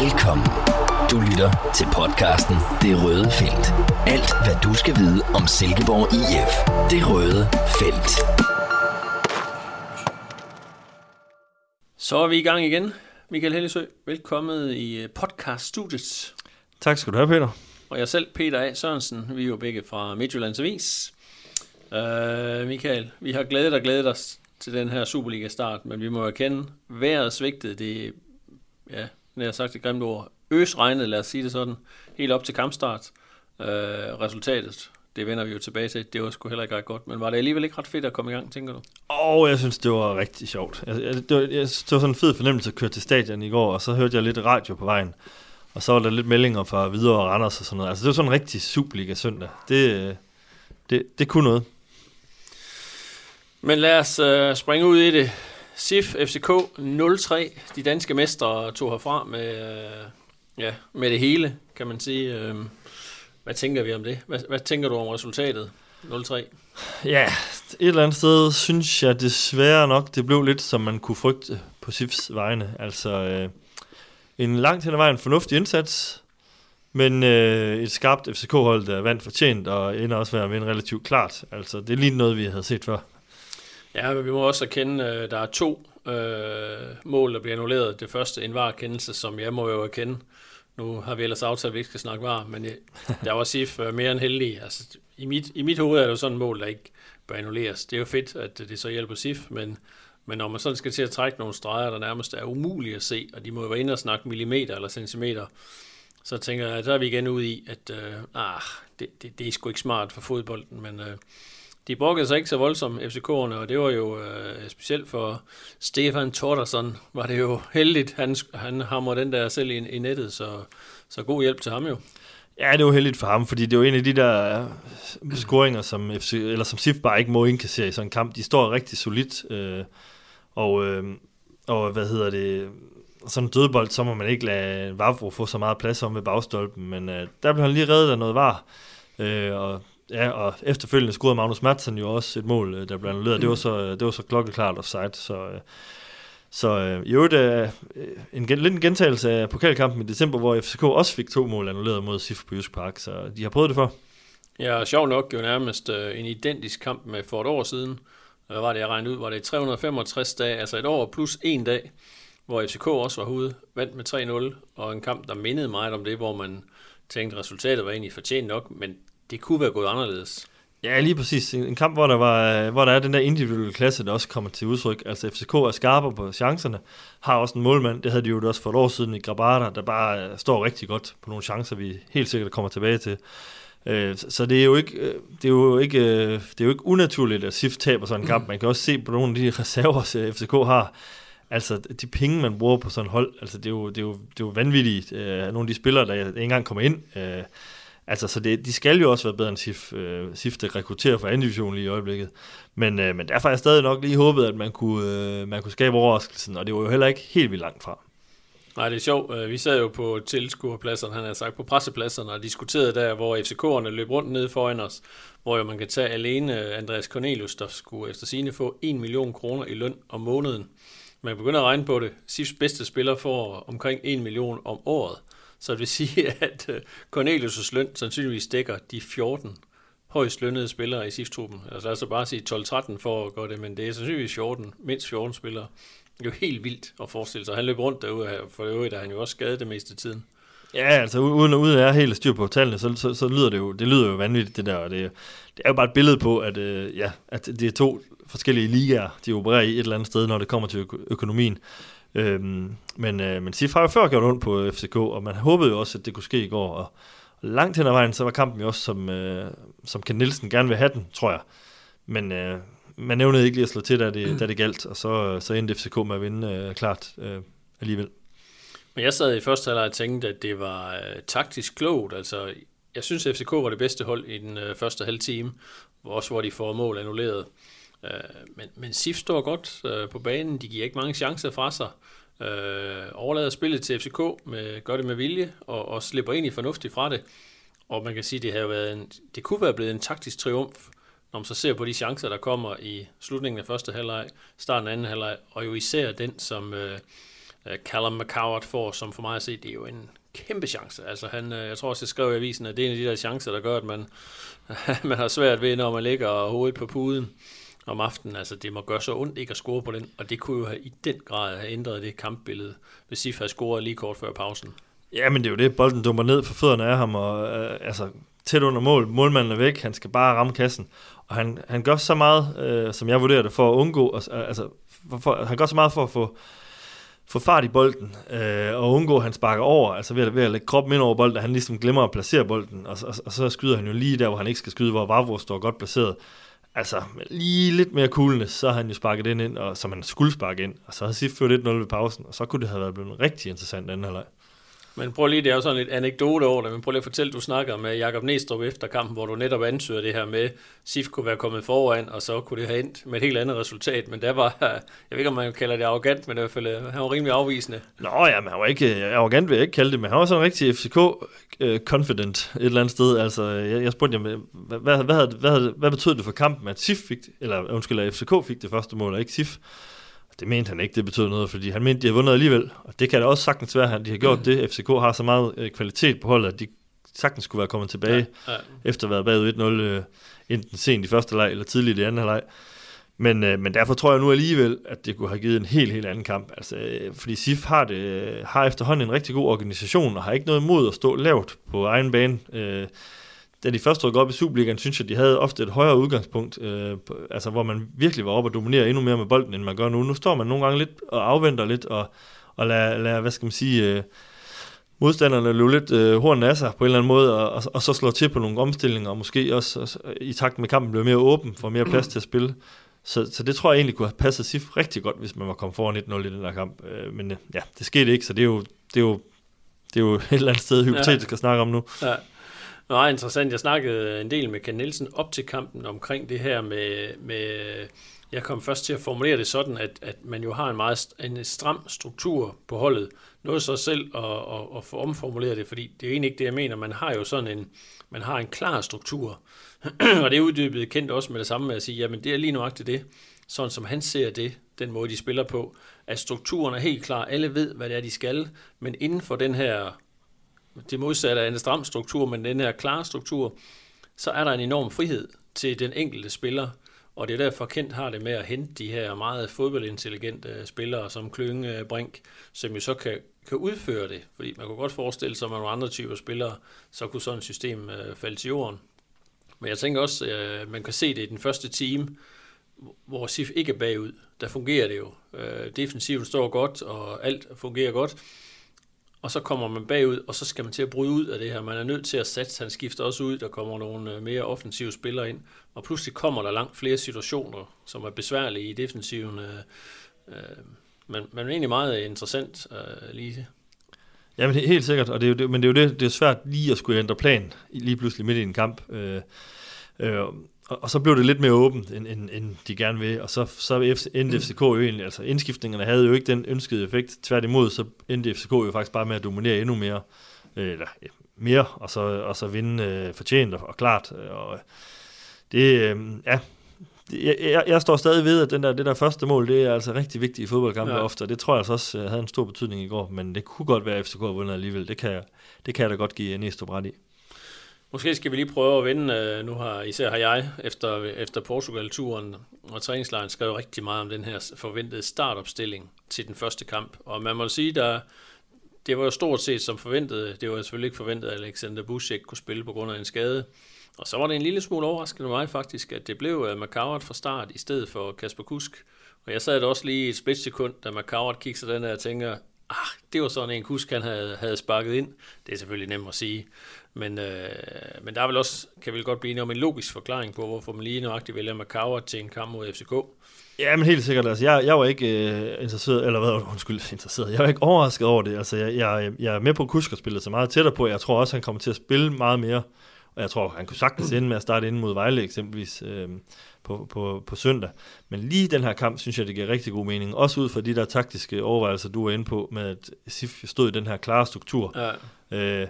Velkommen. Du lytter til podcasten Det Røde Felt. Alt, hvad du skal vide om Silkeborg IF. Det Røde Felt. Så er vi i gang igen. Michael Hellesø, velkommen i podcast-studiet. Tak skal du have, Peter. Og jeg selv, Peter A. Sørensen, vi er jo begge fra Midtjyllands Avis. Uh, Michael, vi har glædet og glædet os til den her Superliga-start, men vi må erkende, vejret svigtede det, ja, jeg har sagt det grimme ord, øsregnet, lad os sige det sådan, helt op til kampstart. Uh, resultatet, det vender vi jo tilbage til, det var sgu heller ikke ret godt, men var det alligevel ikke ret fedt at komme i gang, tænker du? Åh, oh, jeg synes, det var rigtig sjovt. Jeg, jeg, det, var, jeg, det var sådan en fed fornemmelse at køre til stadion i går, og så hørte jeg lidt radio på vejen. Og så var der lidt meldinger fra videre og Randers og sådan noget. Altså, det var sådan en rigtig Superliga søndag. Det, det, det kunne noget. Men lad os uh, springe ud i det. SIF FCK 0-3. De danske mestre tog herfra med, øh, ja, med det hele, kan man sige. Øhm, hvad tænker vi om det? Hvad, hvad tænker du om resultatet? 0-3. Ja, et eller andet sted synes jeg desværre nok, det blev lidt, som man kunne frygte på SIFs vegne. Altså, øh, en langt hen ad vejen fornuftig indsats, men øh, et skarpt FCK-hold, der vandt fortjent, og ender også med at vinde relativt klart. Altså, det er lige noget, vi havde set før. Ja, men vi må også erkende, at der er to øh, mål, der bliver annulleret. Det første en varekendelse, som jeg må jo erkende. Nu har vi ellers aftalt, at vi ikke skal snakke var, men jeg, der var SIF mere end heldig. Altså, i, mit, I mit hoved er det jo sådan et mål, der ikke bør annulleres. Det er jo fedt, at det så hjælper SIF, men, men når man sådan skal til at trække nogle streger, der nærmest er umulige at se, og de må jo være inde og snakke millimeter eller centimeter, så tænker jeg, at der er vi igen ude i, at øh, ah, det, det, det er sgu ikke smart for fodbolden, men øh, de brokkede sig ikke så voldsomt, FCK'erne, og det var jo øh, specielt for Stefan Tordersson, var det jo heldigt, han, han hammer den der selv i, i nettet, så, så god hjælp til ham jo. Ja, det var heldigt for ham, fordi det var en af de der øh, scoringer, som, FC, eller som SIF bare ikke må indkassere i sådan en kamp. De står rigtig solidt, øh, og, øh, og hvad hedder det, sådan en dødbold, så må man ikke lade Vavro få så meget plads om ved bagstolpen, men øh, der blev han lige reddet af noget var, øh, og Ja, og efterfølgende scorede Magnus Madsen jo også et mål, øh, der blev annulleret. Det var så, øh, det var så klokkeklart offside, så... Øh, så øh, i øvrigt øh, en, lidt en gentagelse af pokalkampen i december, hvor FCK også fik to mål annulleret mod SIF på Jysk Park, så de har prøvet det for. Ja, sjov nok jo nærmest øh, en identisk kamp med for et år siden. Hvad var det, jeg regnede ud? Var det 365 dage, altså et år plus en dag, hvor FCK også var ude, vandt med 3-0, og en kamp, der mindede meget om det, hvor man tænkte, at resultatet var egentlig fortjent nok, men det kunne være gået anderledes. Ja, lige præcis. En kamp, hvor der, var, hvor der er den der individuelle klasse, der også kommer til udtryk. Altså FCK er skarpe på chancerne, har også en målmand, det havde de jo også for et år siden i Grabata, der bare øh, står rigtig godt på nogle chancer, vi helt sikkert kommer tilbage til. Øh, så det er jo ikke, øh, det er jo ikke, det er jo ikke unaturligt, at SIF taber sådan en kamp. Man kan også se på nogle af de reserver, FCK har. Altså, de penge, man bruger på sådan et hold, altså, det er jo, det er jo, det er jo vanvittigt. Nogle af de spillere, der ikke engang kommer ind, Altså, så det, de skal jo også være bedre end SIF, øh, SIF der rekrutterer for anden division lige i øjeblikket. Men, øh, men derfor har jeg stadig nok lige håbet, at man kunne, øh, man kunne skabe overraskelsen, og det var jo heller ikke helt vildt langt fra. Nej, det er sjovt. Øh, vi sad jo på tilskuerpladserne, han har sagt, på pressepladserne og diskuterede der, hvor FCK'erne løb rundt nede foran os, hvor jo man kan tage alene øh, Andreas Cornelius, der skulle efter sine få 1 million kroner i løn om måneden. Man begynder at regne på det. SIFs bedste spiller får omkring 1 million om året. Så det vil sige, at øh, Cornelius' løn sandsynligvis dækker de 14 højst lønnede spillere i SIF-truppen. Altså lad os bare sige 12-13 for at gøre det, men det er sandsynligvis 14, mindst 14 spillere. Det er jo helt vildt at forestille sig. Han løb rundt derude, for øvrigt er han jo også skadet det meste af tiden. Ja, altså uden, uden at jeg helt styr på tallene, så, så, så, lyder det jo, det lyder jo vanvittigt, det der. Og det, det er jo bare et billede på, at, øh, ja, at det er to forskellige ligaer, de opererer i et eller andet sted, når det kommer til økonomien. Øhm, men, øh, men Sif har jo før gjort ondt på FCK, og man håbede jo også, at det kunne ske i går. Og, og langt hen ad vejen, så var kampen jo også, som, øh, som Ken Nielsen gerne vil have den, tror jeg. Men øh, man nævnede ikke lige at slå til, da det, da det galt, og så, så endte FCK med at vinde øh, klart øh, alligevel. Men jeg sad i første halvleg og tænkte, at det var øh, taktisk klogt. Altså, jeg synes, at FCK var det bedste hold i den øh, første halve time, også hvor de får mål annulleret. Øh, men, men SIF står godt øh, på banen. De giver ikke mange chancer fra sig. Øh, overlader spillet til FCK, med, gør det med vilje, og, og slipper egentlig fornuftigt fra det. Og man kan sige, det, har været en, det kunne være blevet en taktisk triumf, når man så ser på de chancer, der kommer i slutningen af første halvleg, starten af anden halvleg, og jo især den, som, øh, øh Callum McCowart får, som for mig at se, det er jo en kæmpe chance. Altså han, øh, jeg tror også, jeg skrev i avisen, at det er en af de der chancer, der gør, at man, man har svært ved, når man ligger hovedet på puden om aftenen. Altså, det må gøre så ondt ikke at score på den, og det kunne jo have, i den grad have ændret det kampbillede, hvis Sif havde scoret lige kort før pausen. Ja, men det er jo det, bolden dummer ned for fødderne af ham, og øh, altså tæt under mål, målmanden er væk, han skal bare ramme kassen, og han, han gør så meget, øh, som jeg vurderer det, for at undgå, øh, altså, for, for, han gør så meget for at få, få fart i bolden, øh, og undgå, at han sparker over, altså ved at, ved at lægge kroppen ind over bolden, at han ligesom glemmer at placere bolden, og, og, og så skyder han jo lige der, hvor han ikke skal skyde, hvor Vavro står godt placeret. Altså, lige lidt mere kuglende, så havde han jo sparket den ind, og, som han skulle sparke ind, og så havde Sif ført 1-0 ved pausen, og så kunne det have været blevet en rigtig interessant anden halvleg. Men prøv lige, det er jo sådan lidt anekdote over det, men prøv lige at fortælle, du snakker med Jakob Næstrup efter kampen, hvor du netop ansøger det her med, Sif kunne være kommet foran, og så kunne det have endt med et helt andet resultat, men der var, jeg ved ikke, om man kalder det arrogant, men i hvert fald, øh, han var rimelig afvisende. Nå ja, men han var ikke, øh, arrogant vil jeg ikke kalde det, men han var sådan rigtig FCK-confident øh, et eller andet sted. Altså, jeg, jeg spurgte ham, hvad, hvad, hvad, hvad, hvad betød det for kampen, at Sif fik, eller undskyld, at FCK fik det første mål, og ikke Sif? Det mente han ikke, det betød noget, fordi han mente, de har vundet alligevel. Og det kan da også sagtens være, at de har gjort mm. det. FCK har så meget øh, kvalitet på holdet, at de sagtens skulle være kommet tilbage, ja, ja. efter at have været bagud 1-0, øh, enten sent i første leg, eller tidligt i anden leg. Men, øh, men derfor tror jeg nu alligevel, at det kunne have givet en helt, helt anden kamp. Altså, øh, fordi SIF har, det, øh, har efterhånden en rigtig god organisation, og har ikke noget imod at stå lavt på egen bane. Øh, da de først rykkede op i Superligaen, synes jeg, de havde ofte et højere udgangspunkt, øh, altså hvor man virkelig var op og dominere endnu mere med bolden, end man gør nu. Nu står man nogle gange lidt og afventer lidt, og, og lader, lader, hvad skal man sige, øh, modstanderne løbe lidt øh, hornen af sig på en eller anden måde, og, og, og så slå til på nogle omstillinger, og måske også, også i takt med kampen bliver mere åben, for mere plads til at spille. Så, så det tror jeg egentlig kunne have passet SIF rigtig godt, hvis man var kommet foran 1-0 i den der kamp. Øh, men ja, det skete ikke, så det er jo, det er jo, det er jo et eller andet sted hypotetisk ja. at snakke om nu. Ja. Meget interessant. Jeg snakkede en del med Ken Nielsen op til kampen omkring det her med, med jeg kom først til at formulere det sådan, at, at man jo har en meget en stram struktur på holdet. Noget så selv at, at, at få omformuleret det, fordi det er egentlig ikke det, jeg mener. Man har jo sådan en, man har en klar struktur. og det er uddybet kendt også med det samme med at sige, jamen det er lige nøjagtigt det, sådan som han ser det, den måde de spiller på, at strukturen er helt klar. Alle ved, hvad det er, de skal, men inden for den her det modsatte af en stram struktur, men den her klare struktur, så er der en enorm frihed til den enkelte spiller, og det er derfor Kent har det med at hente de her meget fodboldintelligente spillere som Klynge Brink, som jo så kan, kan udføre det. Fordi man kunne godt forestille sig, at nogle andre typer spillere, så kunne sådan et system øh, falde til jorden. Men jeg tænker også, at man kan se det i den første team, hvor SIF ikke er bagud. Der fungerer det jo. Øh, defensivt står godt, og alt fungerer godt og så kommer man bagud, og så skal man til at bryde ud af det her. Man er nødt til at satse, han skifter også ud, der kommer nogle øh, mere offensive spillere ind, og pludselig kommer der langt flere situationer, som er besværlige i defensiven. Øh, øh, men, men egentlig meget interessant lige Ja, men helt sikkert, og det er jo det, men det er jo det, det er svært lige at skulle ændre plan lige pludselig midt i en kamp. Øh, øh, og, og så blev det lidt mere åbent, end, end, end de gerne vil, og så, så endte FCK jo egentlig, altså indskiftningerne havde jo ikke den ønskede effekt, tværtimod så endte FCK jo faktisk bare med at dominere endnu mere, øh, eller mere, og så, og så vinde øh, fortjent og, og klart, og det, øh, ja, jeg, jeg, jeg står stadig ved, at den der, det der første mål, det er altså rigtig vigtigt i fodboldkampe ja. ofte, og det tror jeg altså også øh, havde en stor betydning i går, men det kunne godt være, at FCK har vundet alligevel, det kan, det kan jeg da godt give Næstrup ret i. Måske skal vi lige prøve at vende, øh, nu har især har jeg efter, efter Portugal-turen og træningslejren skrevet rigtig meget om den her forventede startopstilling til den første kamp. Og man må sige, der, det var jo stort set som forventet. Det var selvfølgelig ikke forventet, at Alexander Busek kunne spille på grund af en skade. Og så var det en lille smule overraskende mig faktisk, at det blev øh, McCowart fra start i stedet for Kasper Kusk. Og jeg sad da også lige et splitsekund, da McCowart kiggede den der og tænker, ah, det var sådan en Kusk, han havde, havde sparket ind. Det er selvfølgelig nemt at sige. Men, øh, men der er vel også, kan vi godt blive enige om en logisk forklaring på, hvorfor man lige nøjagtigt vælger Macau til en kamp mod FCK. Ja, men helt sikkert. Altså, jeg, jeg var ikke øh, interesseret, eller hvad, undskyld, interesseret. Jeg var ikke overrasket over det. Altså, jeg, jeg, jeg er med på, at Kusker spiller så meget tættere på. Jeg tror også, han kommer til at spille meget mere. Og jeg tror, han kunne sagtens ende med at starte ind mod Vejle eksempelvis øh, på, på, på søndag. Men lige den her kamp, synes jeg, det giver rigtig god mening. Også ud fra de der taktiske overvejelser, du er inde på, med at SIF stod i den her klare struktur. Ja. Øh,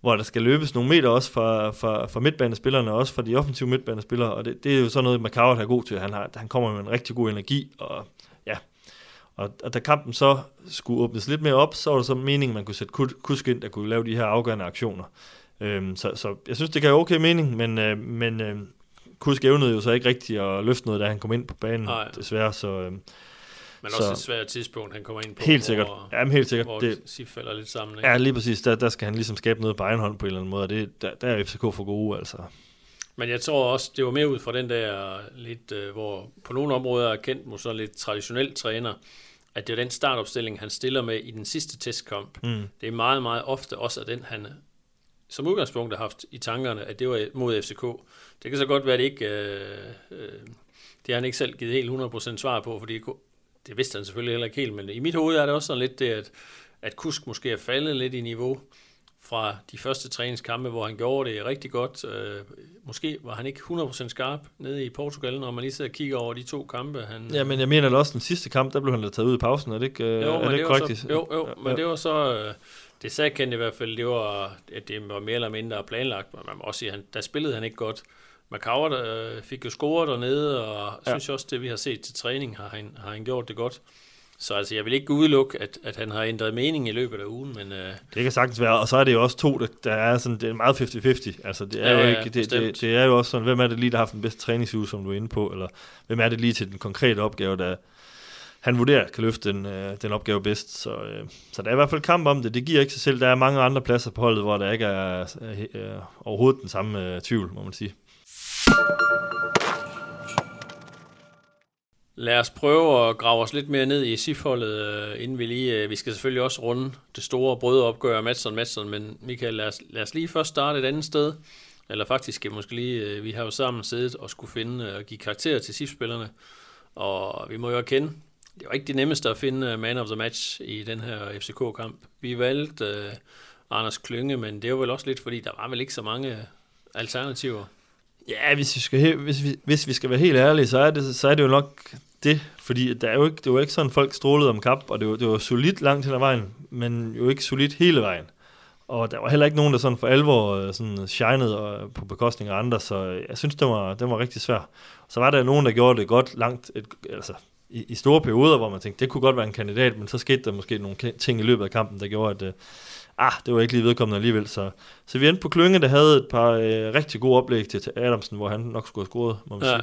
hvor der skal løbes nogle meter også fra, fra, fra midtbanespillerne, og også fra de offensive midtbanespillere, og det, det er jo sådan noget, Macau er god til. Han, har, han kommer med en rigtig god energi, og ja, Og, og da kampen så skulle åbnes lidt mere op, så var det så meningen, man kunne sætte Kusk ind, der kunne lave de her afgørende aktioner. Øhm, så, så jeg synes, det gav okay mening, men, øh, men øh, Kusk evnede jo så ikke rigtigt at løfte noget, da han kom ind på banen, Nej. desværre. Så, øh, men også så, et svært tidspunkt, han kommer ind på. Helt sikkert. Hvor, ja, helt sikkert. Hvor det, Sif falder lidt sammen. Ikke? Ja, lige præcis. Der, der skal han ligesom skabe noget på egen hånd på en eller anden måde, og det, der, der er FCK for gode, altså. Men jeg tror også, det var mere ud fra den der lidt, øh, hvor på nogle områder er kendt måske lidt traditionel træner, at det er den startopstilling, han stiller med i den sidste testkamp. Mm. Det er meget, meget ofte også af den, han som udgangspunkt har haft i tankerne, at det var mod FCK. Det kan så godt være, at det ikke... Øh, øh, det har han ikke selv givet helt 100% svar på, fordi det vidste han selvfølgelig heller ikke helt, men i mit hoved er det også sådan lidt det, at, at Kusk måske er faldet lidt i niveau fra de første træningskampe, hvor han gjorde det rigtig godt. Øh, måske var han ikke 100% skarp nede i Portugal, når man lige sidder og kigger over de to kampe. Han, ja, men jeg mener også den sidste kamp, der blev han da taget ud i pausen, er det ikke, øh, jo, er det ikke korrekt? Så, jo, jo, ja, men det var så... Øh, det sagde Kent i hvert fald, det var, at det var mere eller mindre planlagt, men man må også sige, at der spillede han ikke godt. Macauer øh, fik jo scoret dernede, og ja. synes også, det vi har set til træning, har han, har han gjort det godt. Så altså, jeg vil ikke udelukke, at, at han har ændret mening i løbet af ugen, men... Øh, det kan sagtens være, og så er det jo også to, der, der er sådan, det er meget 50-50. Altså, det er, ja, jo ikke, det, det, det, er jo også sådan, hvem er det lige, der har haft den bedste træningsuge, som du er inde på, eller hvem er det lige til den konkrete opgave, der han vurderer kan løfte den, øh, den opgave bedst. Så, øh, så der er i hvert fald kamp om det. Det giver ikke sig selv. Der er mange andre pladser på holdet, hvor der ikke er øh, overhovedet den samme øh, tvivl, må man sige. Lad os prøve at grave os lidt mere ned i SIF-holdet, øh, inden vi lige... Øh, vi skal selvfølgelig også runde det store brødopgør Madsen Madsen, men Michael, lad os, lad os lige først starte et andet sted. Eller faktisk øh, måske lige... Vi har jo sammen siddet og skulle finde og give karakter til SIF-spillerne. Og vi må jo erkende, det var ikke det nemmeste at finde man of the match i den her FCK-kamp. Vi valgte uh, Anders Klynge, men det var vel også lidt, fordi der var vel ikke så mange alternativer. Ja, hvis vi skal, hvis vi, hvis vi skal være helt ærlige, så er det, så er det jo nok det, fordi der er jo ikke, det var ikke sådan, folk strålede om kap, og det var, det var solidt langt hen ad vejen, men jo ikke solidt hele vejen. Og der var heller ikke nogen, der sådan for alvor øh, sådan shinede øh, på bekostning af andre, så jeg synes, det var, det var rigtig svært. Så var der nogen, der gjorde det godt langt, et, altså i, i store perioder, hvor man tænkte, det kunne godt være en kandidat, men så skete der måske nogle ting i løbet af kampen, der gjorde, at uh, ah, det var ikke lige vedkommende alligevel. Så, så vi endte på Klynge, der havde et par uh, rigtig gode oplæg til, til Adamsen, hvor han nok skulle have scoret, må man ja. sige.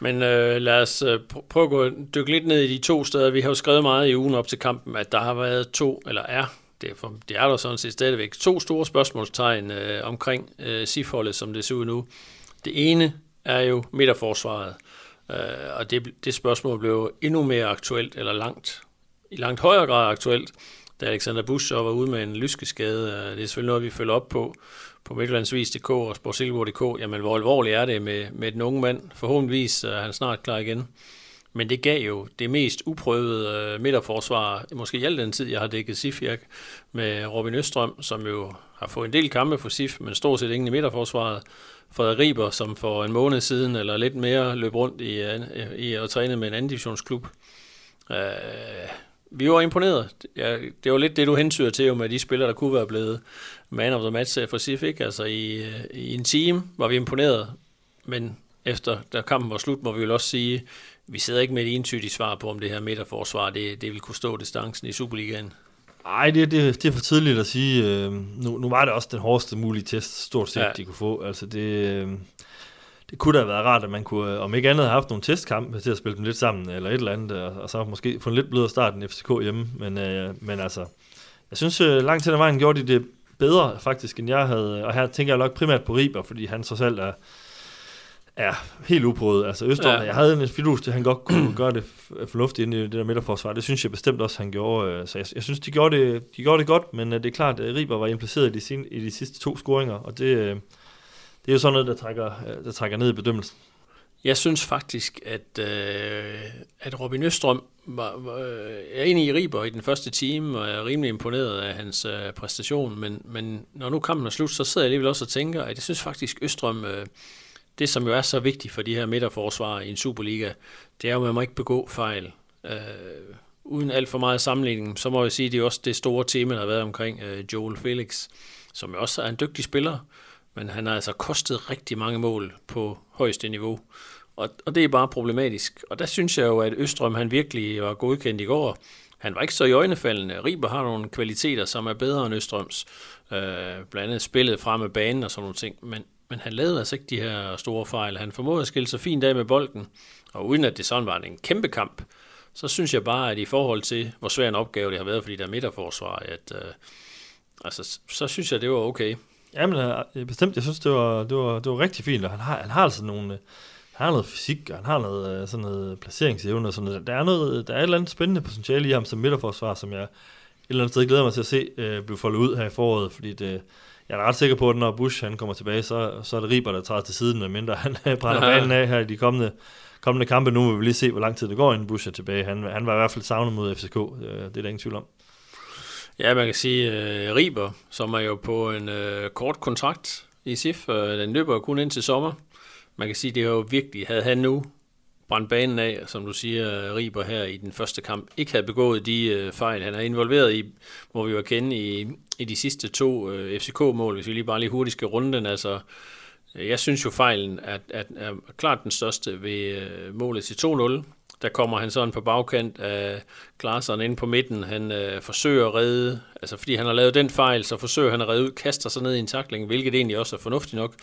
Men øh, lad os øh, prøve at gå, dykke lidt ned i de to steder. Vi har jo skrevet meget i ugen op til kampen, at der har været to, eller er, det er, for, det er der sådan set stadigvæk, to store spørgsmålstegn øh, omkring øh, Sifholdet, som det ser ud nu. Det ene er jo midterforsvaret. Øh, og det, det spørgsmål blev endnu mere aktuelt, eller langt, i langt højere grad aktuelt, da Alexander Busch var ude med en lyskeskade. Øh, det er selvfølgelig noget, vi følger op på på Midtlandsvis.dk og sportsilvor.dk, Jamen, hvor alvorligt er det med, med den unge mand? Forhåbentligvis er han snart klar igen. Men det gav jo det mest uprøvede øh, midterforsvar, måske i al den tid, jeg har dækket SIF med Robin Østrøm, som jo har fået en del kampe for SIF, men stort set ingen i midterforsvaret. Frederik Riber, som for en måned siden eller lidt mere løb rundt i, øh, i at træne med en anden divisionsklub. Øh, vi var imponeret. Ja, det var lidt det, du hensyder til jo med de spillere, der kunne være blevet man of the match for SIF. Ikke? Altså i, i en team var vi imponeret, men efter da kampen var slut, må vi jo også sige, vi sidder ikke med et entydigt svar på, om det her midterforsvar, det, det vil kunne stå distancen i Superligaen. Nej, det, det, det er for tidligt at sige. Øh, nu, nu var det også den hårdeste mulige test, stort set, ja. de kunne få. Altså det, øh, det kunne da have været rart, at man kunne, øh, om ikke andet, have haft nogle testkampe til at spille dem lidt sammen, eller et eller andet, og, og så måske få en lidt blødere start end FCK hjemme. Men, øh, men altså, jeg synes, langt til den vejen gjorde de det bedre faktisk, end jeg havde. Og her tænker jeg nok primært på Riber, fordi han så selv er, er helt uprøvet. Altså Østrøm, ja. jeg havde en fidus til, at han godt kunne gøre det fornuftigt ind i det der midterforsvar. Det synes jeg bestemt også, han gjorde. Øh, så jeg, jeg synes, de gjorde, det, de gjorde det godt, men øh, det er klart, at Riber var impliceret i de, i de sidste to scoringer, og det, øh, det er jo sådan noget, der trækker, øh, der trækker ned i bedømmelsen. Jeg synes faktisk, at, øh, at Robin Østrøm var, var, øh, er inde i Riber i den første time, og er rimelig imponeret af hans øh, præstation, men, men når nu kampen er slut, så sidder jeg alligevel også og tænker, at jeg synes faktisk, Østrøm, øh, det som jo er så vigtigt for de her midterforsvarer i en Superliga, det er jo, at man må ikke begå fejl. Øh, uden alt for meget sammenligning, så må jeg sige, at det er også det store tema, der har været omkring øh, Joel Felix, som jo også er en dygtig spiller, men han har altså kostet rigtig mange mål på højeste niveau. Og, og det er bare problematisk. Og der synes jeg jo, at Østrøm han virkelig var godkendt i går. Han var ikke så i øjnefaldende. Riber har nogle kvaliteter, som er bedre end Østrøms. Øh, blandt andet spillet frem med banen og sådan nogle ting. Men, men han lavede altså ikke de her store fejl. Han formåede at skille sig fint af med bolden. Og uden at det sådan var en kæmpe kamp, så synes jeg bare, at i forhold til, hvor svær en opgave det har været for der er midterforsvar, at øh, altså, så synes jeg, det var okay. Jamen, øh, bestemt. Jeg synes, det var, det var, det var rigtig fint, og han har, han har altså nogle... Øh, han har noget fysik, og han har noget, øh, sådan noget placeringsevne og sådan noget. Der er, noget, der er et eller andet spændende potentiale i ham som midterforsvar, som jeg et eller andet sted glæder mig til at se øh, blive foldet ud her i foråret, fordi det, jeg er ret sikker på, at når Bush han kommer tilbage, så, så er det Riber, der tager til siden, medmindre han brænder banen af her i de kommende, kommende kampe. Nu vil vi lige se, hvor lang tid det går, inden Bush er tilbage. Han, han var i hvert fald savnet mod FCK, det er der ingen tvivl om. Ja, man kan sige, uh, Riber, som er jo på en uh, kort kontrakt i SIF, uh, øh, den løber kun ind til sommer. Man kan sige, det er jo virkelig, havde han nu brændt banen af, som du siger, Riber her i den første kamp, ikke havde begået de uh, fejl, han er involveret i, hvor vi jo kende i, i de sidste to uh, FCK-mål, hvis vi lige bare lige hurtigt skal runde den, altså jeg synes jo fejlen er, er, er klart den største ved uh, målet til 2-0, der kommer han sådan på bagkant af Klarseren ind på midten. Han øh, forsøger at redde, altså fordi han har lavet den fejl, så forsøger han at redde ud, kaster sig ned i en takling, hvilket egentlig også er fornuftigt nok.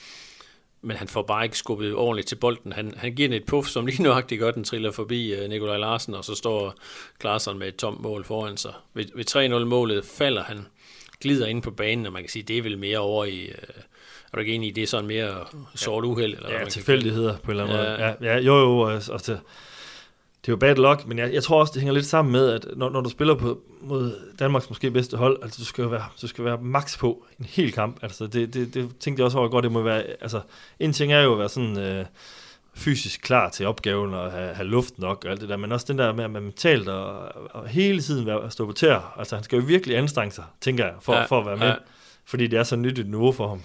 Men han får bare ikke skubbet ordentligt til bolden. Han, han giver den et puff, som lige nøjagtigt godt, den triller forbi øh, Nikolaj Larsen, og så står Klarseren med et tomt mål foran sig. Ved, ved 3-0-målet falder han, glider ind på banen, og man kan sige, det er vel mere over i... Øh, er du ikke enig i, det er sådan mere sort uheld? Eller ja, tilfældigheder på en eller anden ja. måde. Ja, ja, jo, jo, og, og til, det er jo bad luck, men jeg, jeg tror også, det hænger lidt sammen med, at når, når du spiller på, mod Danmarks måske bedste hold, altså du skal jo være, du skal være max på en hel kamp. Altså det, det, det tænkte jeg også over godt, det må være, altså en ting er jo at være sådan øh, fysisk klar til opgaven og have, have luft nok og alt det der, men også den der med at man mentalt og, og hele tiden være, stå på tæer. Altså han skal jo virkelig anstrenge sig, tænker jeg, for, ja, for at være med, ja. fordi det er så nyt et niveau for ham.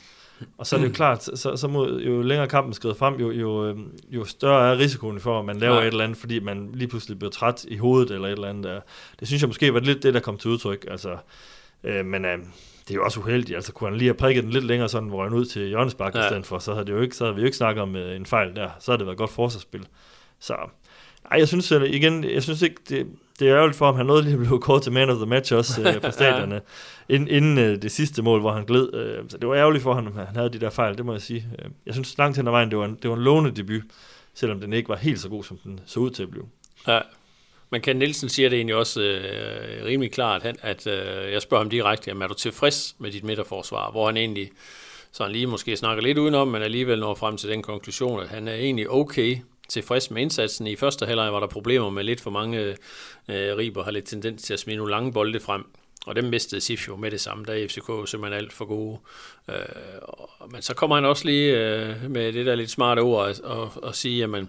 Og så er det jo klart, så, så må, jo længere kampen skrider frem, jo, jo, øhm, jo større er risikoen for, at man laver ja. et eller andet, fordi man lige pludselig bliver træt i hovedet eller et eller andet. Der. Det synes jeg måske var lidt det, der kom til udtryk. Altså, øh, men øh, det er jo også uheldigt. Altså, kunne han lige have prikket den lidt længere, sådan, hvor han ud til Jørgens ja. i stedet for, så havde, det jo ikke, så havde vi jo ikke snakket om øh, en fejl der. Så havde det været godt forsvarsspil. Så ej, jeg synes igen, jeg synes ikke, det, det er ærgerligt for ham. Han nåede lige at blive kort til man of the match også øh, på stadionerne, ja. inden, inden øh, det sidste mål, hvor han gled. Øh, så det var ærgerligt for ham, at han havde de der fejl, det må jeg sige. Øh, jeg synes langt hen ad vejen, det var en, det var en låne debut, selvom den ikke var helt så god, som den så ud til at blive. Ja, men Ken Nielsen siger det egentlig også øh, rimelig klart, at, at øh, jeg spørger ham direkte, er du tilfreds med dit midterforsvar, hvor han egentlig så han lige måske snakker lidt udenom, men alligevel når frem til den konklusion, at han er egentlig okay tilfreds med indsatsen. I første halvleg var der problemer med lidt for mange øh, riber, har lidt tendens til at smide nogle lange bolde frem. Og dem mistede Sif jo med det samme, der er FCK simpelthen alt for gode. Øh, og, men så kommer han også lige øh, med det der lidt smarte ord og, og, og sige, jamen,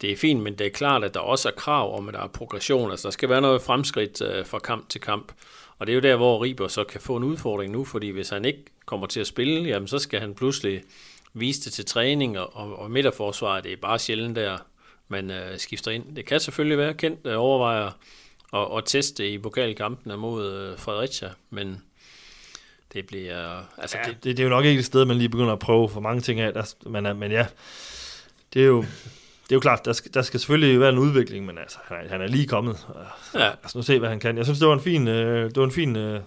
det er fint, men det er klart, at der også er krav om, at der er progression. Altså, der skal være noget fremskridt øh, fra kamp til kamp. Og det er jo der, hvor Riber så kan få en udfordring nu, fordi hvis han ikke kommer til at spille, jamen, så skal han pludselig vise det til træning, og, og, midterforsvaret, det er bare sjældent der, man øh, skifter ind. Det kan selvfølgelig være kendt, at overvejer at, at teste i pokalkampene mod øh, Fredericia, men det bliver... Altså ja, det, det, det, er jo nok ikke et sted, man lige begynder at prøve for mange ting af, der, men, øh, men ja, det er jo... Det er jo klart, der skal, der skal selvfølgelig være en udvikling, men altså, han er, han er lige kommet. Ja. Altså, nu se, hvad han kan. Jeg synes, det var en fin, øh, det var en fin øh,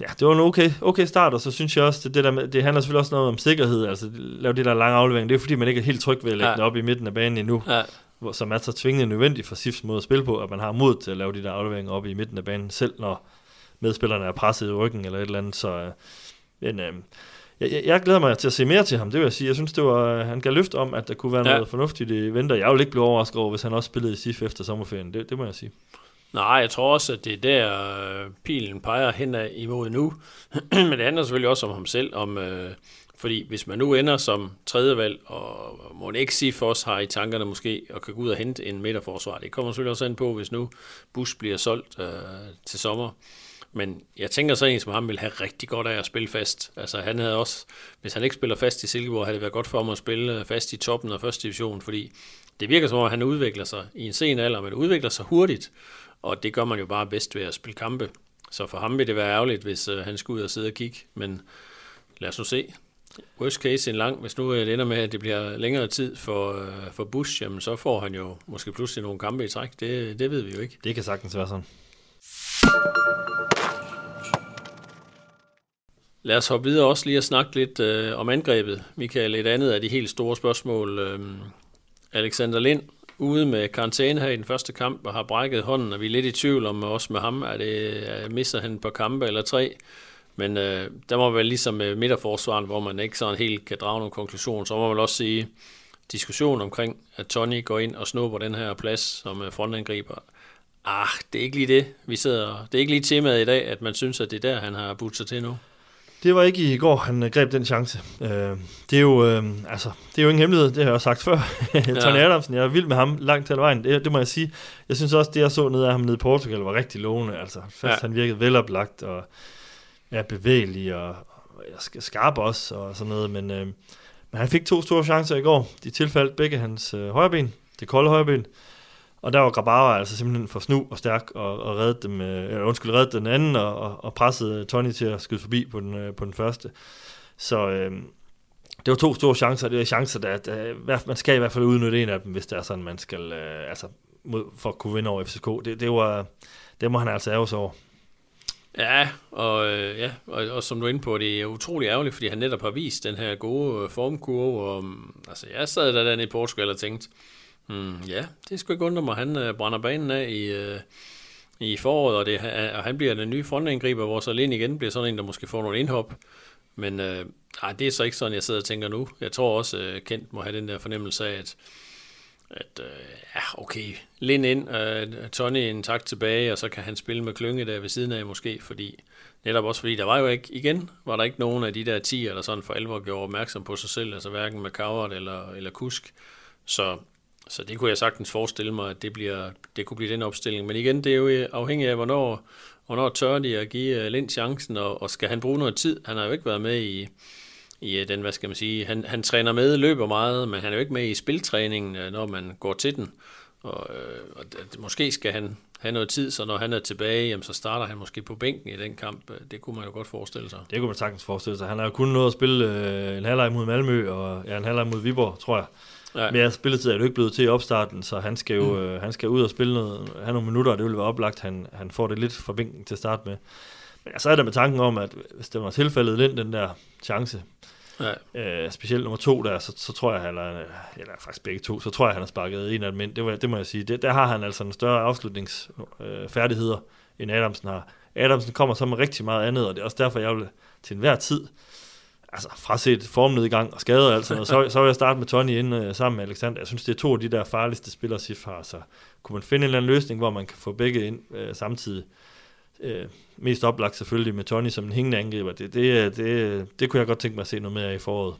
ja, det var en okay, okay start, og så synes jeg også, det, det, der med, det handler selvfølgelig også noget om sikkerhed, altså lave det der lange aflevering, det er fordi, man ikke er helt tryg ved at lægge ja. den op i midten af banen endnu, ja. hvor, som er så tvingende nødvendigt for SIFs måde at spille på, at man har mod til at lave de der afleveringer op i midten af banen, selv når medspillerne er presset i ryggen eller et eller andet, så øh, men, øh, jeg, jeg glæder mig til at se mere til ham, det vil jeg sige. Jeg synes, det var, han gav løft om, at der kunne være ja. noget fornuftigt i venter. Jeg vil ikke blive overrasket over, hvis han også spillede i SIF efter sommerferien. Det, det må jeg sige. Nej, jeg tror også, at det er der, øh, pilen peger hen imod nu. Men det handler selvfølgelig også om ham selv, om, øh, fordi hvis man nu ender som tredje valg, og må ikke sige for os har i tankerne måske, og kan gå ud og hente en midterforsvar, det kommer selvfølgelig også an på, hvis nu Bus bliver solgt øh, til sommer. Men jeg tænker så en som ham vil have rigtig godt af at spille fast. Altså han havde også, hvis han ikke spiller fast i Silkeborg, havde det været godt for ham at spille øh, fast i toppen af første division, fordi det virker som om, at han udvikler sig i en sen alder, men udvikler sig hurtigt. Og det gør man jo bare bedst ved at spille kampe. Så for ham vil det være ærgerligt, hvis øh, han skulle ud og sidde og kigge, men lad os nu se. Worst case en lang, hvis nu det ender med, at det bliver længere tid for, øh, for Bush, jamen så får han jo måske pludselig nogle kampe i træk. Det, det ved vi jo ikke. Det kan sagtens være sådan. Lad os hoppe videre også lige at snakke lidt øh, om angrebet. Michael, et andet af de helt store spørgsmål. Øh, Alexander Lind ude med karantæne her i den første kamp og har brækket hånden, og vi er lidt i tvivl om også med ham, er det, er, misser han på kampe eller tre. Men øh, der må være ligesom med midterforsvaren, hvor man ikke sådan helt kan drage nogle konklusioner, så må man vel også sige, diskussion omkring, at Tony går ind og snupper den her plads som øh, frontangriber. Ah, det er ikke lige det, vi sidder... Det er ikke lige temaet i dag, at man synes, at det er der, han har budt sig til nu. Det var ikke i går, han øh, greb den chance. Øh, det, er jo, øh, altså, det er jo ingen hemmelighed, det har jeg også sagt før. Tony ja. Adamsen, jeg er vild med ham langt til vejen, det, det må jeg sige. Jeg synes også, det jeg så nede af ham nede i Portugal var rigtig lovende. Altså, først ja. han virkede veloplagt og ja, bevægelig og, og skarp også og sådan noget. Men, øh, men han fik to store chancer i går. De tilfaldt begge hans øh, højreben, det kolde højreben. Og der var Grabara altså simpelthen for snu og stærk og, og redde dem, øh, eller undskyld, redde den anden og, og, og pressede Tony til at skyde forbi på den, øh, på den første. Så øh, det var to store chancer, det er chancer, der, der, man skal i hvert fald udnytte en af dem, hvis det er sådan, man skal, øh, altså, mod, for at kunne vinde over FCK. Det, det, var, det må han altså ærge sig over. Ja, og, øh, ja og, og som du er inde på, det er utrolig ærgerligt, fordi han netop har vist den her gode øh, formkurve. Og, mm, altså, jeg sad der dernede i Portugal og tænkte, Mm, ja, det skulle ikke undre mig. Han øh, brænder banen af i, øh, i foråret, og, det, og han bliver den nye frontangriber, hvor så alene igen bliver sådan en, der måske får nogle indhop. Men øh, ej, det er så ikke sådan, jeg sidder og tænker nu. Jeg tror også, øh, Kent må have den der fornemmelse af, at, at øh, ja, okay, Lind ind, øh, Tony en tak tilbage, og så kan han spille med Klynge der ved siden af måske, fordi netop også fordi der var jo ikke, igen, var der ikke nogen af de der 10, der sådan for alvor gjorde opmærksom på sig selv, altså hverken med Coward eller, eller Kusk. Så så det kunne jeg sagtens forestille mig, at det, bliver, det kunne blive den opstilling. Men igen, det er jo øh, afhængigt af, hvornår, hvornår tør de at give øh, Lind chancen, og, og skal han bruge noget tid? Han har jo ikke været med i, i øh, den, hvad skal man sige, han, han træner med, løber meget, men han er jo ikke med i spiltræningen, når man går til den. Og, og det, måske skal han have noget tid, så når han er tilbage, jamen, så starter han måske på bænken i den kamp. Det kunne man jo godt forestille sig. Det kunne man sagtens forestille sig. Han har jo kun nået at spille øh, en halvleg mod Malmø, og ja, en halvleg mod Viborg, tror jeg. Ja. Mere spilletid er det ikke blevet til i opstarten, så han skal jo mm. øh, han skal ud og spille noget, have nogle minutter, og det vil være oplagt, han, han får det lidt fra bænken til at starte med. Men så er der med tanken om, at hvis det var tilfældet lidt den der chance, ja. øh, specielt nummer to der, så, så tror jeg, eller, eller faktisk begge to, så tror jeg, han har sparket en af dem ind. Det, var, det må jeg sige. Det, der har han altså en større afslutningsfærdigheder, øh, end Adamsen har. Adamsen kommer så med rigtig meget andet, og det er også derfor, jeg vil til enhver tid altså fraset formnedgang og skader og alt sådan noget, så, så vil jeg starte med Tony ind uh, sammen med Alexander. Jeg synes, det er to af de der farligste spillere, SIF har. Så kunne man finde en eller anden løsning, hvor man kan få begge ind uh, samtidig. Uh, mest oplagt selvfølgelig med Tony som en hængende angriber. Det, det, det, det kunne jeg godt tænke mig at se noget mere af i foråret.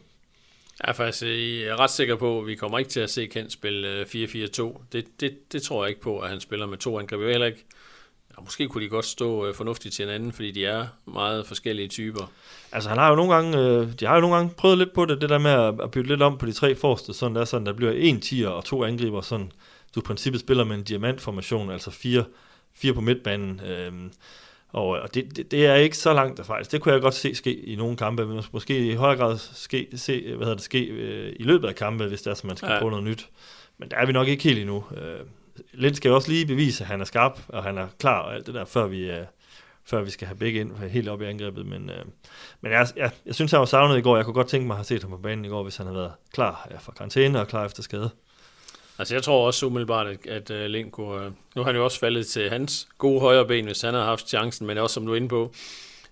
Jeg er faktisk jeg er ret sikker på, at vi kommer ikke til at se Kent spille 4-4-2. Det, det, det tror jeg ikke på, at han spiller med to angriber. Heller ikke Ja, måske kunne de godt stå øh, fornuftigt til hinanden, fordi de er meget forskellige typer. Altså han har jo nogle gange, øh, de har jo nogle gange prøvet lidt på det, det der med at, at bytte lidt om på de tre forreste, sådan der, sådan der bliver en tier og to angriber, sådan du i princippet spiller med en diamantformation, altså fire, fire på midtbanen. Øh, og, og det, det, det, er ikke så langt der faktisk. Det kunne jeg godt se ske i nogle kampe, men måske i højere grad ske, se, hvad hedder det, ske øh, i løbet af kampe, hvis det er, så man skal ja. prøve noget nyt. Men der er vi nok ikke helt endnu. Øh, Lind skal jo også lige bevise, at han er skarp, og han er klar og alt det der, før vi, uh, før vi skal have begge ind helt op i angrebet. Men, uh, men jeg, jeg, jeg synes, han var savnet i går. Jeg kunne godt tænke mig at have set ham på banen i går, hvis han havde været klar øh, ja, fra karantæne og klar efter skade. Altså jeg tror også umiddelbart, at, at uh, Lind kunne... Uh, nu har han jo også faldet til hans gode højre ben, hvis han har haft chancen, men også som du er inde på,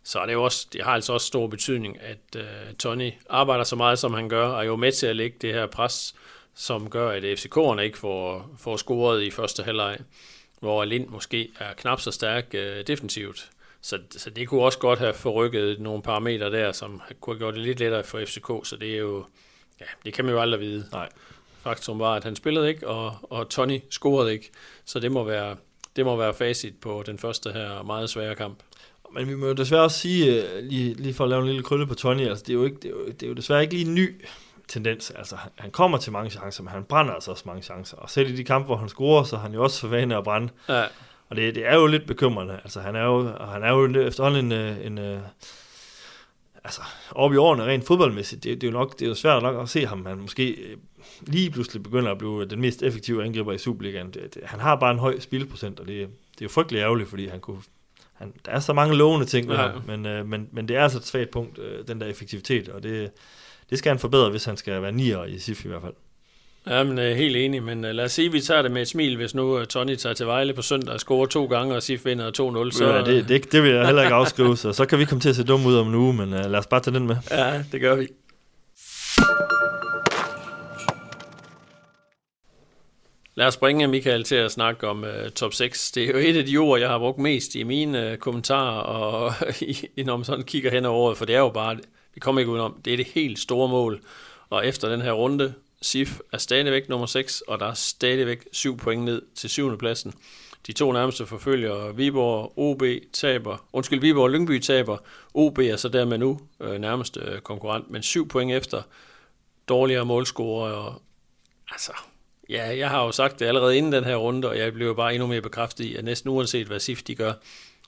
så er det jo også, det har altså også stor betydning, at uh, Tony arbejder så meget, som han gør, og er jo med til at lægge det her pres som gør, at FCK'erne ikke får, får scoret i første halvleg, hvor Lind måske er knap så stærk øh, defensivt. Så, så det kunne også godt have forrykket nogle parametre der, som kunne have gjort det lidt lettere for FCK, så det er jo, ja, det kan man jo aldrig vide. Nej. Faktum var, at han spillede ikke, og, og Tony scorede ikke, så det må være, det må være facit på den første her meget svære kamp. Men vi må jo desværre også sige, øh, lige, lige for at lave en lille krølle på Tony, altså det er jo, ikke, det er jo, det er jo desværre ikke lige ny tendens. Altså, han kommer til mange chancer, men han brænder altså også mange chancer. Og selv i de kampe, hvor han scorer, så er han jo også for vane at brænde. Ja. Og det, det er jo lidt bekymrende. Altså, han er jo, han er jo efterhånden en, en, en altså, oppe i årene rent fodboldmæssigt, det, det, er jo nok, det er jo svært nok at se ham, han måske øh, lige pludselig begynder at blive den mest effektive angriber i Superligaen. Det, det, han har bare en høj spilprocent, og det, det er jo frygtelig ærgerligt, fordi han kunne, han, der er så mange lovende ting med ja. ham, men, øh, men, men det er altså et svagt punkt, øh, den der effektivitet, og det, det skal han forbedre, hvis han skal være nier i SIF i hvert fald. Ja, men er helt enig, men uh, lad os sige, at vi tager det med et smil, hvis nu uh, Tony tager til Vejle på søndag og scorer to gange, og SIF vinder 2-0. Så, ja, det, det, det vil jeg heller ikke afskrive, så, så kan vi komme til at se dumme ud om en uge, men uh, lad os bare tage den med. Ja, det gør vi. Lad os bringe Michael til at snakke om uh, top 6. Det er jo et af de ord, jeg har brugt mest i mine uh, kommentarer, og i, når man sådan kigger hen over året, for det er jo bare, vi kommer ikke udenom, det er det helt store mål. Og efter den her runde, SIF er stadigvæk nummer 6, og der er stadigvæk 7 point ned til 7. pladsen. De to nærmeste forfølger Viborg OB taber, undskyld, Viborg og Lyngby taber. OB er så dermed nu øh, nærmeste øh, konkurrent, men 7 point efter dårligere målscorer. Og, altså, ja, jeg har jo sagt det allerede inden den her runde, og jeg blev bare endnu mere bekræftet i, at næsten uanset hvad SIF de gør,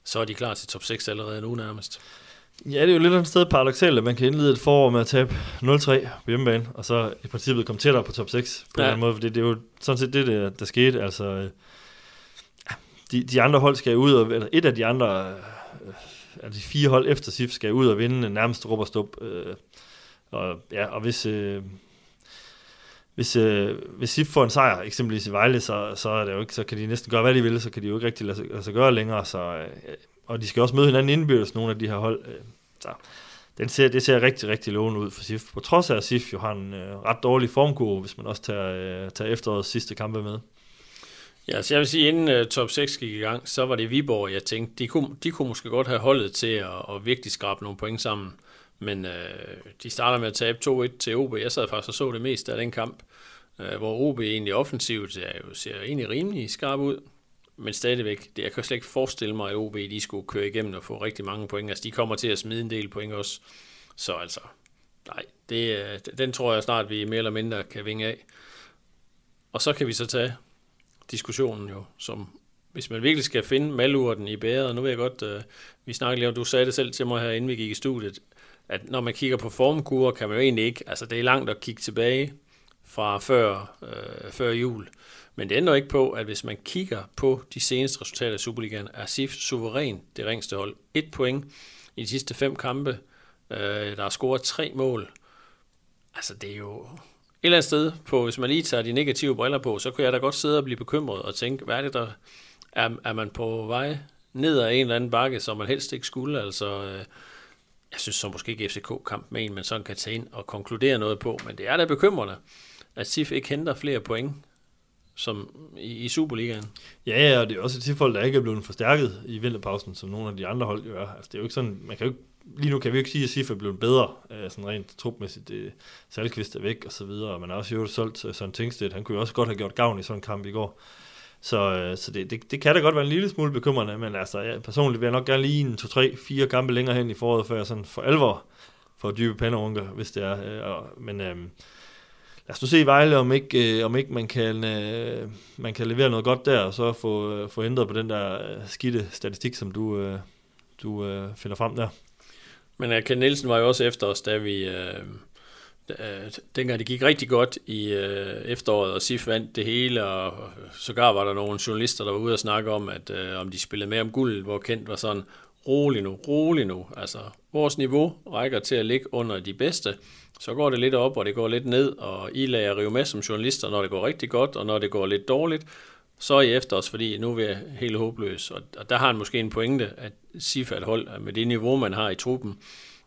så er de klar til top 6 allerede nu nærmest. Ja, det er jo lidt et sted paradoxalt, at man kan indlede et forår med at tabe 0-3 på hjemmebane, og så i princippet komme tættere på top 6 på ja. en anden måde, for det, er jo sådan set det, der, der skete. Altså, øh, de, de andre hold skal ud, og, eller et af de andre, altså de fire hold efter SIF skal ud og vinde nærmest råb og stop. Øh, og, ja, og hvis, øh, hvis, øh, hvis SIF får en sejr, eksempelvis i Vejle, så, så, er det jo ikke, så kan de næsten gøre, hvad de vil, så kan de jo ikke rigtig lade sig, lade sig gøre længere. Så, øh, og de skal også møde hinanden indbyrdes, nogle af de her hold. Øh, så den ser, det ser rigtig, rigtig lovende ud for SIF. På trods af, at SIF jo har en øh, ret dårlig formkurve, hvis man også tager, øh, tager efterårets sidste kampe med. Ja, så jeg vil sige, inden uh, top 6 gik i gang, så var det Viborg, jeg tænkte, de kunne, de kunne måske godt have holdet til at, at virkelig skrabe nogle point sammen. Men uh, de starter med at tabe 2-1 til OB. Jeg sad faktisk og så det meste af den kamp, uh, hvor OB egentlig offensivt ja, jo, ser egentlig rimelig skarp ud men stadigvæk, det, jeg kan slet ikke forestille mig, at OB de skulle køre igennem og få rigtig mange point. Altså, de kommer til at smide en del point også. Så altså, nej, det, øh, den tror jeg snart, vi mere eller mindre kan vinge af. Og så kan vi så tage diskussionen jo, som hvis man virkelig skal finde malurten i bæret, nu ved jeg godt, uh, vi snakkede lige om, du sagde det selv til mig her, inden vi gik i studiet, at når man kigger på formkurver, kan man jo egentlig ikke, altså det er langt at kigge tilbage fra før, uh, før jul. Men det ændrer ikke på, at hvis man kigger på de seneste resultater i Superligaen, er SIF suveræn det ringste hold. Et point i de sidste fem kampe. Øh, der er scoret tre mål. Altså, det er jo et eller andet sted, på, hvis man lige tager de negative briller på, så kunne jeg da godt sidde og blive bekymret og tænke, hvad er det der, er, er man på vej ned ad en eller anden bakke, som man helst ikke skulle, altså, øh, jeg synes så måske ikke FCK-kamp med en, man sådan kan tage ind og konkludere noget på, men det er da bekymrende, at SIF ikke henter flere point, som i, i Superligaen. Ja, ja, og det er også et tilfælde, der ikke er blevet forstærket i vinterpausen, som nogle af de andre hold gør. Altså, det er jo ikke sådan, man kan jo ikke, lige nu kan vi jo ikke sige, at SIF er blevet bedre, øh, sådan rent trupmæssigt. Det, Salkvist er væk og så videre, og man har også jo solgt uh, Søren Tingstedt. Han kunne jo også godt have gjort gavn i sådan en kamp i går. Så, så det, det, det, kan da godt være en lille smule bekymrende, men altså, ja, personligt vil jeg nok gerne lige en, to, tre, fire kampe længere hen i foråret, før jeg sådan for alvor får dybe panderunker, hvis det er. Og, men øh, lad os nu se i Vejle, om ikke, øh, om ikke man, kan, øh, man kan levere noget godt der, og så få, øh, få ændret på den der øh, skidte statistik, som du, øh, du øh, finder frem der. Men øh, uh, Ken Nielsen var jo også efter os, da vi... Øh, øh, dengang det gik rigtig godt i øh, efteråret, og SIF vandt det hele, og øh, sågar var der nogle journalister, der var ude og snakke om, at øh, om de spillede med om guld, hvor Kent var sådan, rolig nu, rolig nu. Altså, vores niveau rækker til at ligge under de bedste, så går det lidt op, og det går lidt ned, og I lader rive med som journalister, når det går rigtig godt, og når det går lidt dårligt, så er I efter os, fordi nu er vi helt håbløse. Og, og der har han måske en pointe, at SIF er et hold, med det niveau, man har i truppen,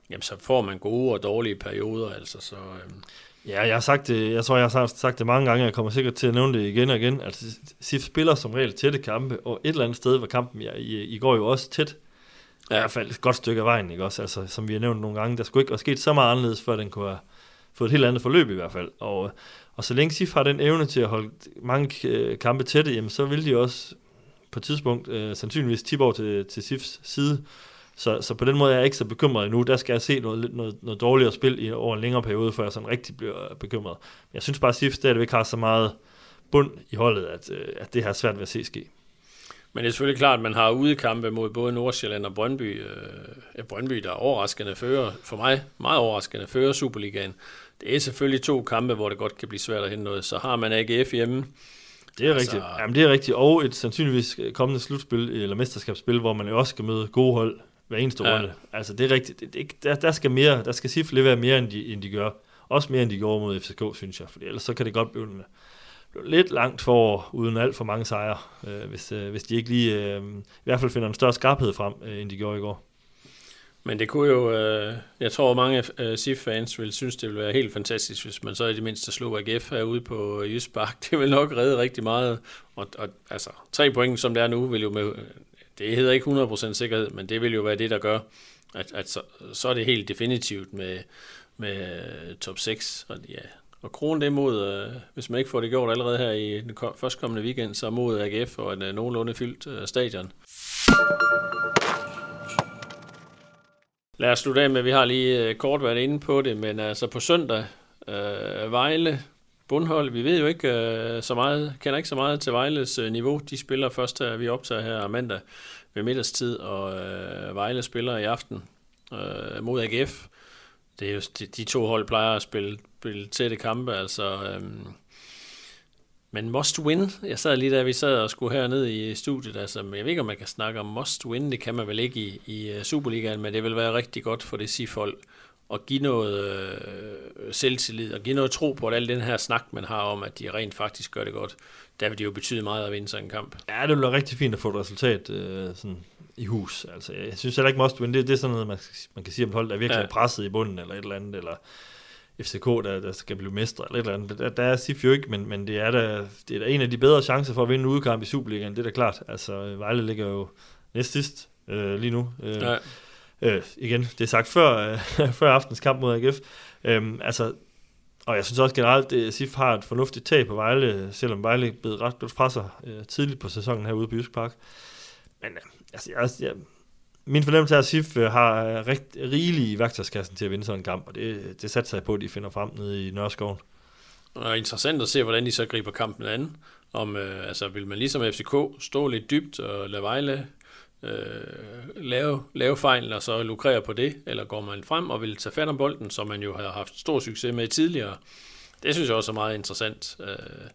jamen så får man gode og dårlige perioder. Altså, så, øhm. Ja, jeg har sagt det, jeg tror, jeg har sagt det mange gange, jeg kommer sikkert til at nævne det igen og igen. Altså, SIF spiller som regel tætte kampe, og et eller andet sted var kampen ja, i, i går jo også tæt. Ja. I hvert fald et godt stykke af vejen, ikke også? Altså, som vi har nævnt nogle gange, der skulle ikke være sket så meget anderledes, før den kunne have fået et helt andet forløb i hvert fald. Og, og så længe SIF har den evne til at holde mange øh, kampe tætte, jamen, så vil de også på et tidspunkt øh, sandsynligvis tippe over til, til SIFs side. Så, så på den måde er jeg ikke så bekymret endnu. Der skal jeg se noget, noget, noget dårligere spil i, over en længere periode, før jeg sådan rigtig bliver øh, bekymret. Men jeg synes bare, at SIF stadigvæk har så meget bund i holdet, at, øh, at det har svært ved at se ske. Men det er selvfølgelig klart, at man har udekampe mod både Nordsjælland og Brøndby. Øh, Brøndby, der er overraskende fører, for mig meget overraskende, fører Superligaen. Det er selvfølgelig to kampe, hvor det godt kan blive svært at hente noget. Så har man AGF hjemme. Det er altså, rigtigt. Jamen, det er rigtigt. Og et sandsynligvis kommende slutspil, eller mesterskabsspil, hvor man jo også skal møde gode hold hver eneste ja. runde. Altså, det er rigtigt. Det, det, der, der, skal mere, der skal Sif levere mere, end de, end de gør. Også mere, end de gjorde mod FCK, synes jeg. For ellers så kan det godt blive, blev lidt langt for, uden alt for mange sejre, øh, hvis, øh, hvis de ikke lige, øh, i hvert fald finder en større skarphed frem, øh, end de gjorde i går. Men det kunne jo, øh, jeg tror mange øh, SIF-fans vil synes, det ville være helt fantastisk, hvis man så i det mindste slog AGF herude på øh, Jysk Park. Det vil nok redde rigtig meget. Og, og altså, tre point, som det er nu, vil jo med, det hedder ikke 100% sikkerhed, men det vil jo være det, der gør, at, at så, så er det helt definitivt med, med øh, top 6. Og, ja, og kronen det mod, øh, hvis man ikke får det gjort allerede her i den førstkommende weekend, så mod AGF og en øh, nogenlunde fyldt øh, stadion. Lad os slutte af med, vi har lige øh, kort været inde på det, men altså på søndag, øh, Vejle, Bundhold, vi ved jo ikke øh, så meget, kender ikke så meget til Vejles øh, niveau. De spiller først, her, vi optager her mandag ved middagstid, og øh, Vejle spiller i aften øh, mod AGF. Det er jo, de, de to hold plejer at spille, spille tætte kampe, altså... Øh, men must win, jeg sad lige da vi sad og skulle herned i studiet, altså, jeg ved ikke, om man kan snakke om must win, det kan man vel ikke i, i øh, Superligaen, men det vil være rigtig godt for det SIF-hold at give noget øh, selvtillid og give noget tro på, at al den her snak, man har om, at de rent faktisk gør det godt, der vil det jo betyde meget at vinde sådan en kamp. Ja, det vil være rigtig fint at få et resultat øh, sådan i hus. Altså, jeg synes heller ikke must win, det, det er sådan noget, man, man kan sige om et hold, der er virkelig ja. presset i bunden, eller et eller andet, eller FCK, der, der skal blive mestre, eller et eller andet. Der, der er SIF jo ikke, men, men det, er da, det er da en af de bedre chancer for at vinde en udkamp i Superligaen, det er da klart. Altså, Vejle ligger jo næst sidst øh, lige nu. Øh, ja. øh, igen, det er sagt før, øh, før aftens kamp mod AGF. Øh, altså, og jeg synes også generelt, at SIF har et fornuftigt tag på Vejle, selvom Vejle blevet ret godt fra sig øh, tidligt på sæsonen herude på Jysk Park. Men øh, altså, jeg, jeg, min fornemmelse er, at SIF øh, har øh, rigt, rigelige i værktøjskassen til at vinde sådan en kamp, og det, det satser jeg på, at de finder frem nede i Nørreskoven. Og interessant at se, hvordan de så griber kampen an. Om, øh, altså, vil man ligesom FCK stå lidt dybt og lade Vejle øh, lave, lave fejl og så lukrere på det, eller går man frem og vil tage fat om bolden, som man jo har haft stor succes med tidligere. Det synes jeg også er meget interessant øh,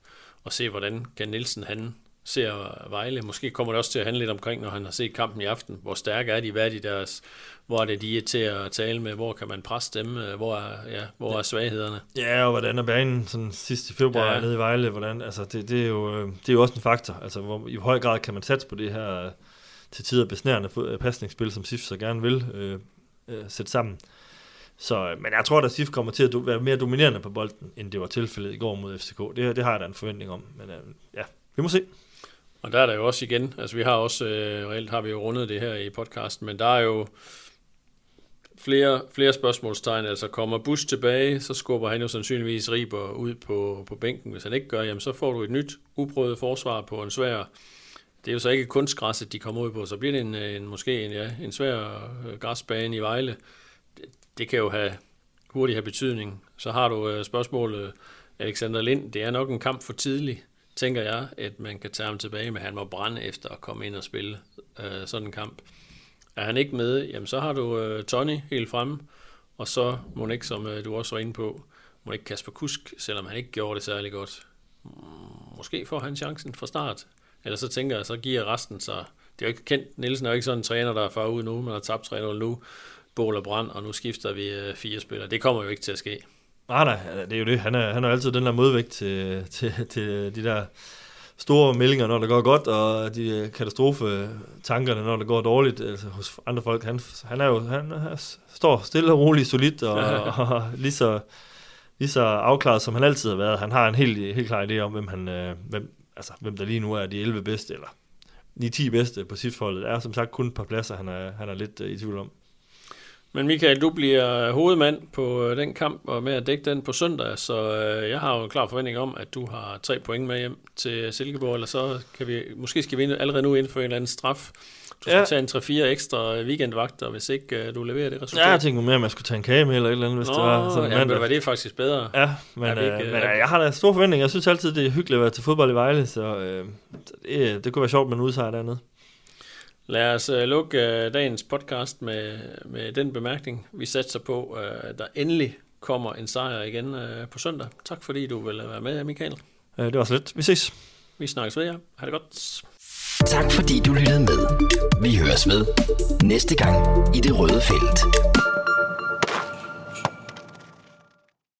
at se, hvordan kan Nielsen han ser Vejle. Måske kommer det også til at handle lidt omkring, når han har set kampen i aften. Hvor stærke er de? Hvad er de deres? Hvor er det, de er til at tale med? Hvor kan man presse dem? Hvor er, ja, hvor er svaghederne? Ja, og hvordan er banen sådan sidste februar ja. nede i Vejle? Hvordan, altså, det, det, er jo, det er jo også en faktor. Altså, hvor, I høj grad kan man satse på det her til tider besnærende pasningsspil, som SIF så gerne vil øh, øh, sætte sammen. Så, men jeg tror, at SIF kommer til at være mere dominerende på bolden, end det var tilfældet i går mod FCK. Det, det har jeg da en forventning om. Men øh, ja, vi må se. Og der er der jo også igen, altså vi har også, øh, reelt har vi jo rundet det her i podcasten, men der er jo flere, flere spørgsmålstegn, altså kommer Bush tilbage, så skubber han jo sandsynligvis Riber ud på, på bænken. Hvis han ikke gør, jamen så får du et nyt uprøvet forsvar på en svær, det er jo så ikke kunstgræsset, de kommer ud på, så bliver det en, øh, en måske en, ja, en svær øh, græsbane i Vejle. Det, det kan jo have hurtigt have betydning. Så har du øh, spørgsmålet, øh, Alexander Lind, det er nok en kamp for tidlig tænker jeg, at man kan tage ham tilbage, men han må brænde efter at komme ind og spille øh, sådan en kamp. Er han ikke med, jamen så har du øh, Tony helt fremme, og så må ikke, som øh, du også var inde på, må ikke Kasper Kusk, selvom han ikke gjorde det særlig godt. Måske får han chancen fra start. Eller så tænker jeg, så giver resten så... Det er jo ikke kendt, Nielsen er jo ikke sådan en træner, der er far ud nu, men har tabt 3-0 nu, bål og brand, og nu skifter vi øh, fire spillere. Det kommer jo ikke til at ske. Nej, nej, det er jo det. Han er, han er altid den der modvægt til, til, til de der store meldinger, når det går godt, og de katastrofetankerne, når det går dårligt altså, hos andre folk. Han, han er jo han, han står stille og roligt, solidt og, og lige, så, lige så afklaret, som han altid har været. Han har en helt, helt klar idé om, hvem, han, øh, hvem, altså, hvem der lige nu er de 11 bedste, eller de 10 bedste på sit foldet. Det er som sagt kun et par pladser, han er, han er lidt uh, i tvivl om. Men Michael, du bliver hovedmand på øh, den kamp og med at dække den på søndag, så øh, jeg har jo en klar forventning om, at du har tre point med hjem til Silkeborg, eller så kan vi, måske skal vi allerede nu indføre en eller anden straf Du skal ja. tage en 3-4 ekstra weekendvagter, hvis ikke uh, du leverer det resultat. Ja, jeg tænkte mere, at man skulle tage en kage med eller et eller andet, hvis Nå, det var sådan ja, men det er faktisk bedre. Ja, men, øh, ikke, men øh, øh, jeg har da store forventninger. Jeg synes altid, det er hyggeligt at være til fodbold i Vejle, så øh, det, det kunne være sjovt med en udsejr dernede. Lad os uh, lukke uh, dagens podcast med, med den bemærkning. Vi satser på, uh, at der endelig kommer en sejr igen på søndag. Tak fordi du vil være med, Michael. Øh, det var så lidt. Vi ses. Vi snakkes ved jer. Ha' det godt. Tak fordi du lyttede med. Vi høres ved næste gang i det røde felt.